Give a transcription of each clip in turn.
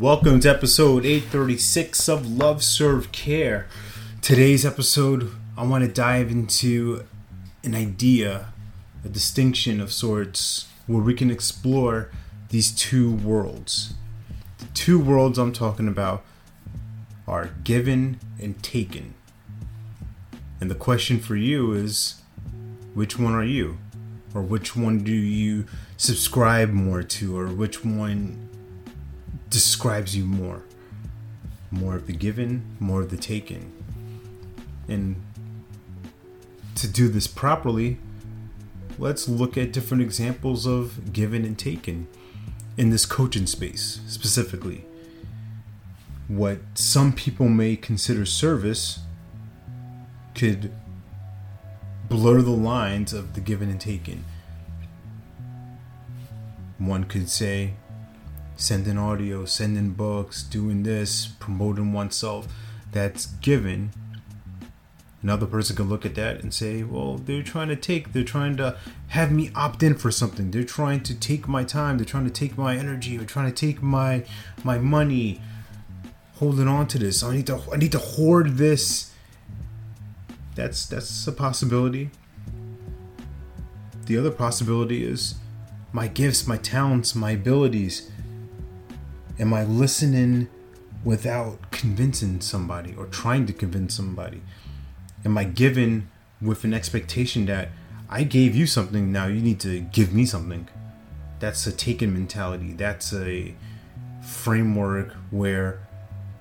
Welcome to episode 836 of Love Serve Care. Today's episode, I want to dive into an idea, a distinction of sorts, where we can explore these two worlds. The two worlds I'm talking about are given and taken. And the question for you is which one are you? Or which one do you subscribe more to? Or which one describes you more? More of the given, more of the taken. And to do this properly, let's look at different examples of given and taken in this coaching space specifically. What some people may consider service could blur the lines of the given and taken. One could say, sending audio, sending books, doing this, promoting oneself, that's given. Another person can look at that and say, well, they're trying to take, they're trying to have me opt in for something. They're trying to take my time, they're trying to take my energy, they're trying to take my my money. Holding on to this. I need to I need to hoard this. That's that's a possibility. The other possibility is my gifts, my talents, my abilities. Am I listening without convincing somebody or trying to convince somebody? Am I given with an expectation that I gave you something, now you need to give me something? That's a taken mentality. That's a framework where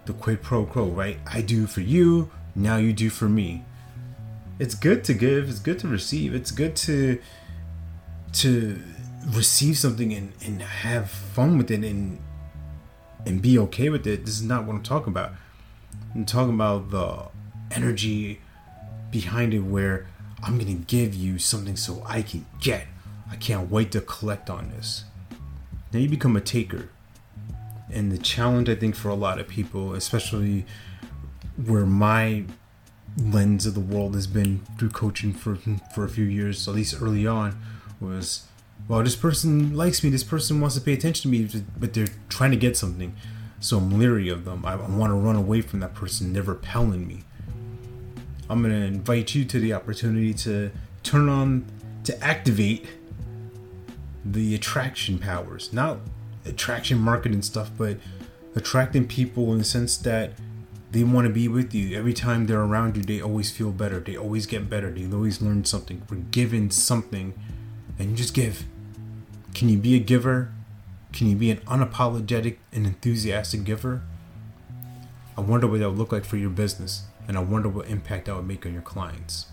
the quid pro quo, right? I do for you, now you do for me. It's good to give, it's good to receive, it's good to to receive something and, and have fun with it and and be okay with it. This is not what I'm talking about. I'm talking about the energy behind it where I'm gonna give you something so I can get. I can't wait to collect on this. Now you become a taker. And the challenge I think for a lot of people, especially where my lens of the world has been through coaching for for a few years, at least early on, was well, this person likes me, this person wants to pay attention to me, but they're trying to get something. So I'm leery of them. I, want to run away from that person, never repelling me. I'm going to invite you to the opportunity to turn on, to activate the attraction powers. Not attraction marketing stuff, but attracting people in the sense that they want to be with you. Every time they're around you, they always feel better. They always get better. They always learn something. We're given something, and you just give. Can you be a giver? Can you be an unapologetic and enthusiastic giver? I wonder what that would look like for your business, and I wonder what impact that would make on your clients.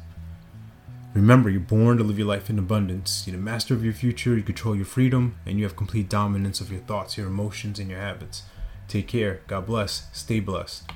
Remember, you're born to live your life in abundance. You're the master of your future, you control your freedom, and you have complete dominance of your thoughts, your emotions, and your habits. Take care. God bless. Stay blessed.